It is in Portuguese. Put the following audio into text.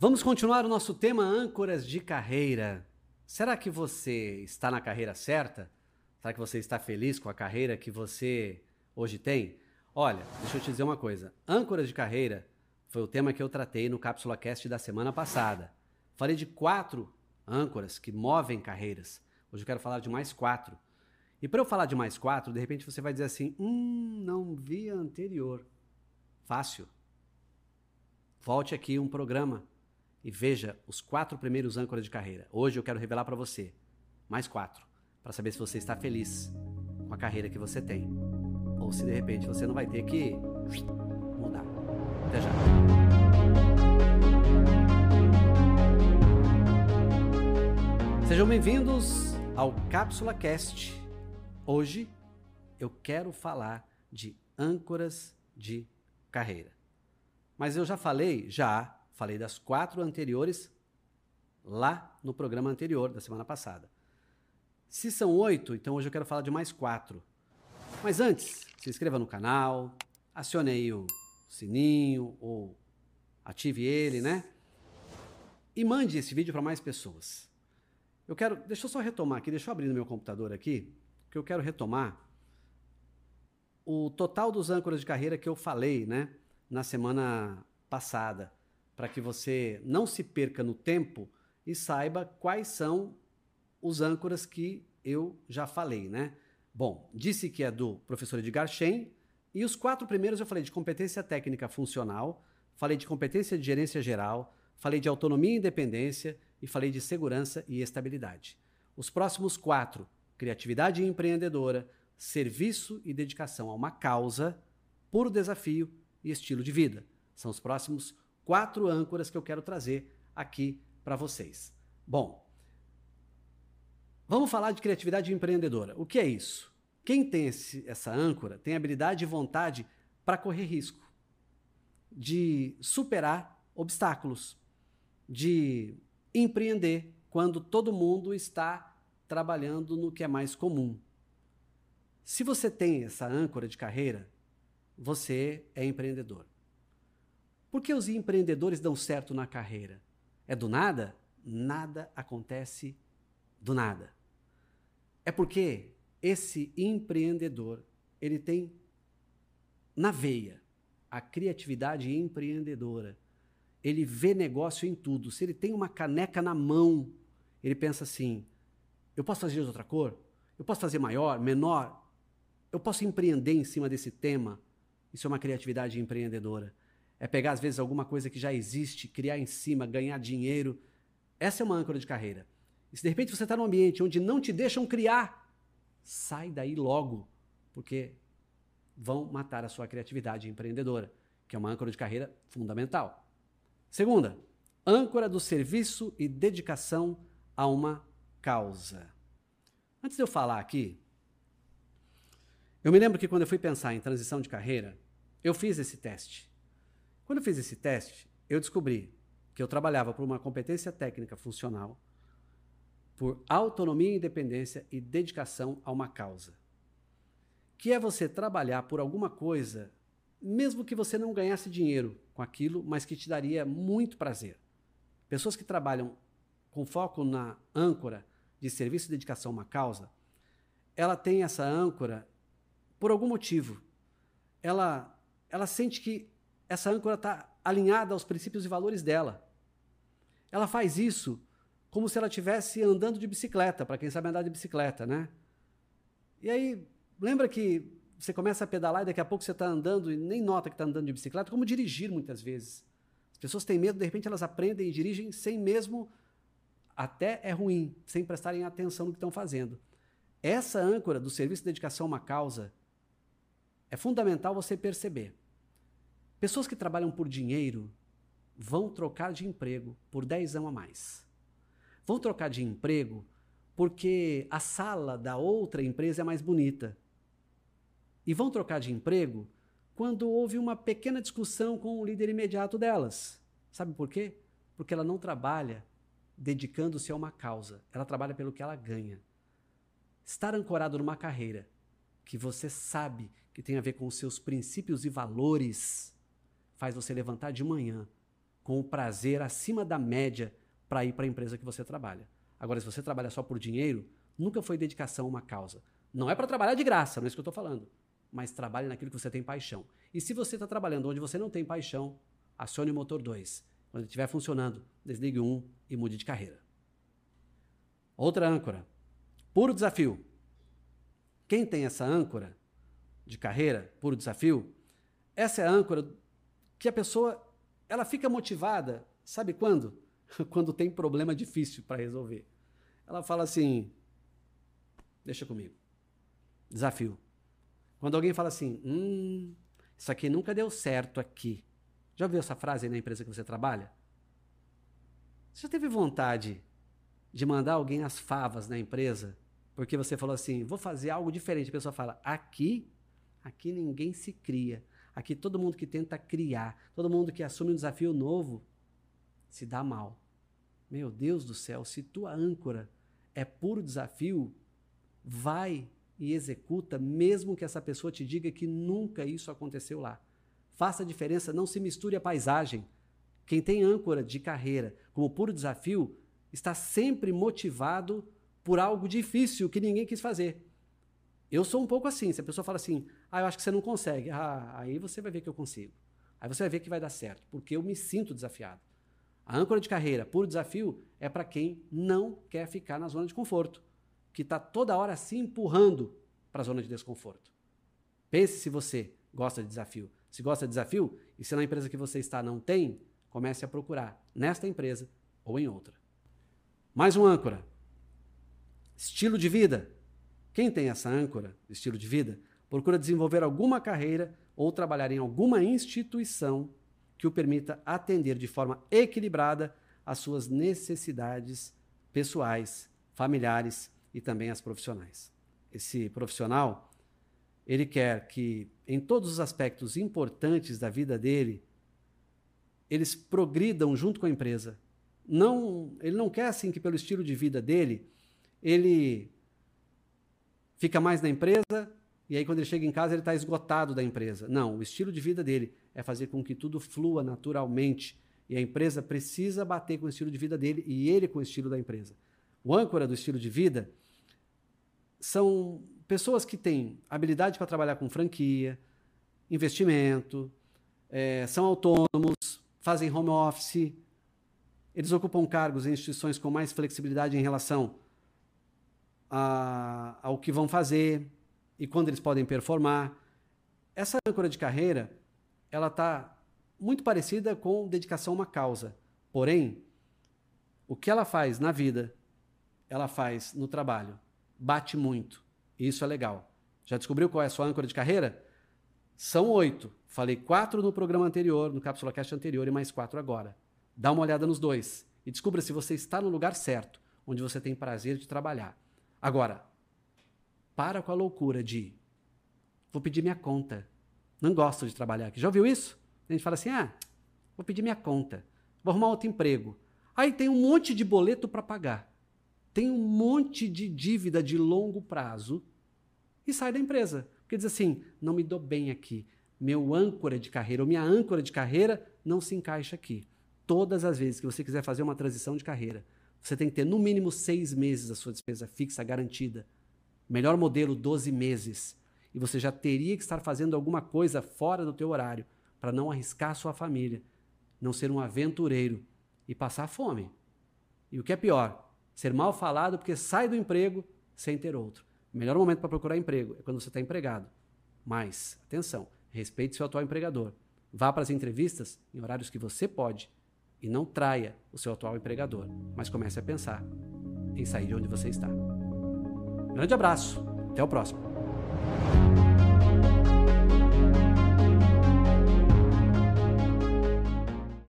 Vamos continuar o nosso tema âncoras de carreira. Será que você está na carreira certa? Será que você está feliz com a carreira que você hoje tem? Olha, deixa eu te dizer uma coisa. Âncoras de carreira foi o tema que eu tratei no Cápsula Cast da semana passada. Falei de quatro âncoras que movem carreiras. Hoje eu quero falar de mais quatro. E para eu falar de mais quatro, de repente você vai dizer assim: hum, não vi a anterior. Fácil. Volte aqui um programa e veja os quatro primeiros âncoras de carreira. Hoje eu quero revelar para você mais quatro, para saber se você está feliz com a carreira que você tem. Ou se de repente você não vai ter que mudar. Até já. Sejam bem-vindos ao Cápsula Cast. Hoje eu quero falar de âncoras de carreira. Mas eu já falei, já Falei das quatro anteriores lá no programa anterior, da semana passada. Se são oito, então hoje eu quero falar de mais quatro. Mas antes, se inscreva no canal, acione aí o sininho ou ative ele, né? E mande esse vídeo para mais pessoas. Eu quero, deixa eu só retomar aqui, deixa eu abrir no meu computador aqui, que eu quero retomar o total dos âncoras de carreira que eu falei, né, na semana passada para que você não se perca no tempo e saiba quais são os âncoras que eu já falei, né? Bom, disse que é do professor Edgar Shen, e os quatro primeiros eu falei de competência técnica funcional, falei de competência de gerência geral, falei de autonomia e independência e falei de segurança e estabilidade. Os próximos quatro, criatividade empreendedora, serviço e dedicação a uma causa, puro desafio e estilo de vida. São os próximos quatro âncoras que eu quero trazer aqui para vocês. Bom, vamos falar de criatividade empreendedora. O que é isso? Quem tem esse, essa âncora tem habilidade e vontade para correr risco, de superar obstáculos, de empreender quando todo mundo está trabalhando no que é mais comum. Se você tem essa âncora de carreira, você é empreendedor. Por que os empreendedores dão certo na carreira? É do nada? Nada acontece do nada. É porque esse empreendedor, ele tem na veia a criatividade empreendedora. Ele vê negócio em tudo. Se ele tem uma caneca na mão, ele pensa assim: eu posso fazer de outra cor? Eu posso fazer maior, menor? Eu posso empreender em cima desse tema? Isso é uma criatividade empreendedora é pegar, às vezes, alguma coisa que já existe, criar em cima, ganhar dinheiro. Essa é uma âncora de carreira. E se de repente você está num ambiente onde não te deixam criar, sai daí logo, porque vão matar a sua criatividade empreendedora, que é uma âncora de carreira fundamental. Segunda, âncora do serviço e dedicação a uma causa. Antes de eu falar aqui, eu me lembro que quando eu fui pensar em transição de carreira, eu fiz esse teste. Quando eu fiz esse teste, eu descobri que eu trabalhava por uma competência técnica funcional, por autonomia, independência e dedicação a uma causa. Que é você trabalhar por alguma coisa, mesmo que você não ganhasse dinheiro com aquilo, mas que te daria muito prazer. Pessoas que trabalham com foco na âncora de serviço e dedicação a uma causa, ela tem essa âncora por algum motivo. Ela, ela sente que essa âncora está alinhada aos princípios e valores dela. Ela faz isso como se ela estivesse andando de bicicleta, para quem sabe andar de bicicleta, né? E aí, lembra que você começa a pedalar e daqui a pouco você está andando e nem nota que está andando de bicicleta, como dirigir muitas vezes. As pessoas têm medo, de repente elas aprendem e dirigem sem mesmo, até é ruim, sem prestarem atenção no que estão fazendo. Essa âncora do serviço de dedicação a uma causa é fundamental você perceber. Pessoas que trabalham por dinheiro vão trocar de emprego por 10 anos a mais. Vão trocar de emprego porque a sala da outra empresa é mais bonita. E vão trocar de emprego quando houve uma pequena discussão com o líder imediato delas. Sabe por quê? Porque ela não trabalha dedicando-se a uma causa, ela trabalha pelo que ela ganha. Estar ancorado numa carreira que você sabe que tem a ver com os seus princípios e valores faz você levantar de manhã com o prazer acima da média para ir para a empresa que você trabalha. Agora, se você trabalha só por dinheiro, nunca foi dedicação a uma causa. Não é para trabalhar de graça, não é isso que eu estou falando. Mas trabalhe naquilo que você tem paixão. E se você está trabalhando onde você não tem paixão, acione o motor 2. Quando ele estiver funcionando, desligue um e mude de carreira. Outra âncora. Puro desafio. Quem tem essa âncora de carreira, puro desafio, essa é a âncora que a pessoa ela fica motivada, sabe quando? Quando tem problema difícil para resolver. Ela fala assim: deixa comigo. Desafio. Quando alguém fala assim, hum, isso aqui nunca deu certo aqui. Já ouviu essa frase aí na empresa que você trabalha? Você já teve vontade de mandar alguém as favas na empresa? Porque você falou assim, vou fazer algo diferente. A pessoa fala, aqui, aqui ninguém se cria. Aqui todo mundo que tenta criar, todo mundo que assume um desafio novo, se dá mal. Meu Deus do céu, se tua âncora é puro desafio, vai e executa, mesmo que essa pessoa te diga que nunca isso aconteceu lá. Faça a diferença, não se misture a paisagem. Quem tem âncora de carreira como puro desafio está sempre motivado por algo difícil que ninguém quis fazer. Eu sou um pouco assim. Se a pessoa fala assim, ah, eu acho que você não consegue, ah, aí você vai ver que eu consigo. Aí você vai ver que vai dar certo, porque eu me sinto desafiado. A âncora de carreira, puro desafio, é para quem não quer ficar na zona de conforto que está toda hora se empurrando para a zona de desconforto. Pense se você gosta de desafio. Se gosta de desafio, e se na empresa que você está não tem, comece a procurar nesta empresa ou em outra. Mais um âncora. Estilo de vida. Quem tem essa âncora, estilo de vida, procura desenvolver alguma carreira ou trabalhar em alguma instituição que o permita atender de forma equilibrada às suas necessidades pessoais, familiares e também as profissionais. Esse profissional, ele quer que em todos os aspectos importantes da vida dele, eles progridam junto com a empresa. Não, ele não quer assim que pelo estilo de vida dele, ele fica mais na empresa e aí quando ele chega em casa ele está esgotado da empresa. Não, o estilo de vida dele é fazer com que tudo flua naturalmente e a empresa precisa bater com o estilo de vida dele e ele com o estilo da empresa. O âncora do estilo de vida são pessoas que têm habilidade para trabalhar com franquia, investimento, é, são autônomos, fazem home office, eles ocupam cargos em instituições com mais flexibilidade em relação a, ao que vão fazer e quando eles podem performar. Essa âncora de carreira, ela está muito parecida com dedicação a uma causa. Porém, o que ela faz na vida, ela faz no trabalho bate muito. Isso é legal. Já descobriu qual é a sua âncora de carreira? São oito. Falei quatro no programa anterior, no Cápsula Cast anterior e mais quatro agora. Dá uma olhada nos dois e descubra se você está no lugar certo, onde você tem prazer de trabalhar. Agora, para com a loucura de vou pedir minha conta. Não gosto de trabalhar aqui. Já ouviu isso? A gente fala assim: ah, vou pedir minha conta, vou arrumar outro emprego. Aí tem um monte de boleto para pagar tem um monte de dívida de longo prazo e sai da empresa. Porque diz assim: não me dou bem aqui. Meu âncora de carreira, ou minha âncora de carreira não se encaixa aqui. Todas as vezes que você quiser fazer uma transição de carreira, você tem que ter no mínimo seis meses a sua despesa fixa garantida. Melhor modelo, 12 meses. E você já teria que estar fazendo alguma coisa fora do teu horário para não arriscar sua família, não ser um aventureiro e passar fome. E o que é pior, ser mal falado porque sai do emprego sem ter outro. O melhor momento para procurar emprego é quando você está empregado. Mas, atenção, respeite seu atual empregador. Vá para as entrevistas em horários que você pode e não traia o seu atual empregador, mas comece a pensar em sair de onde você está. Grande abraço, até o próximo.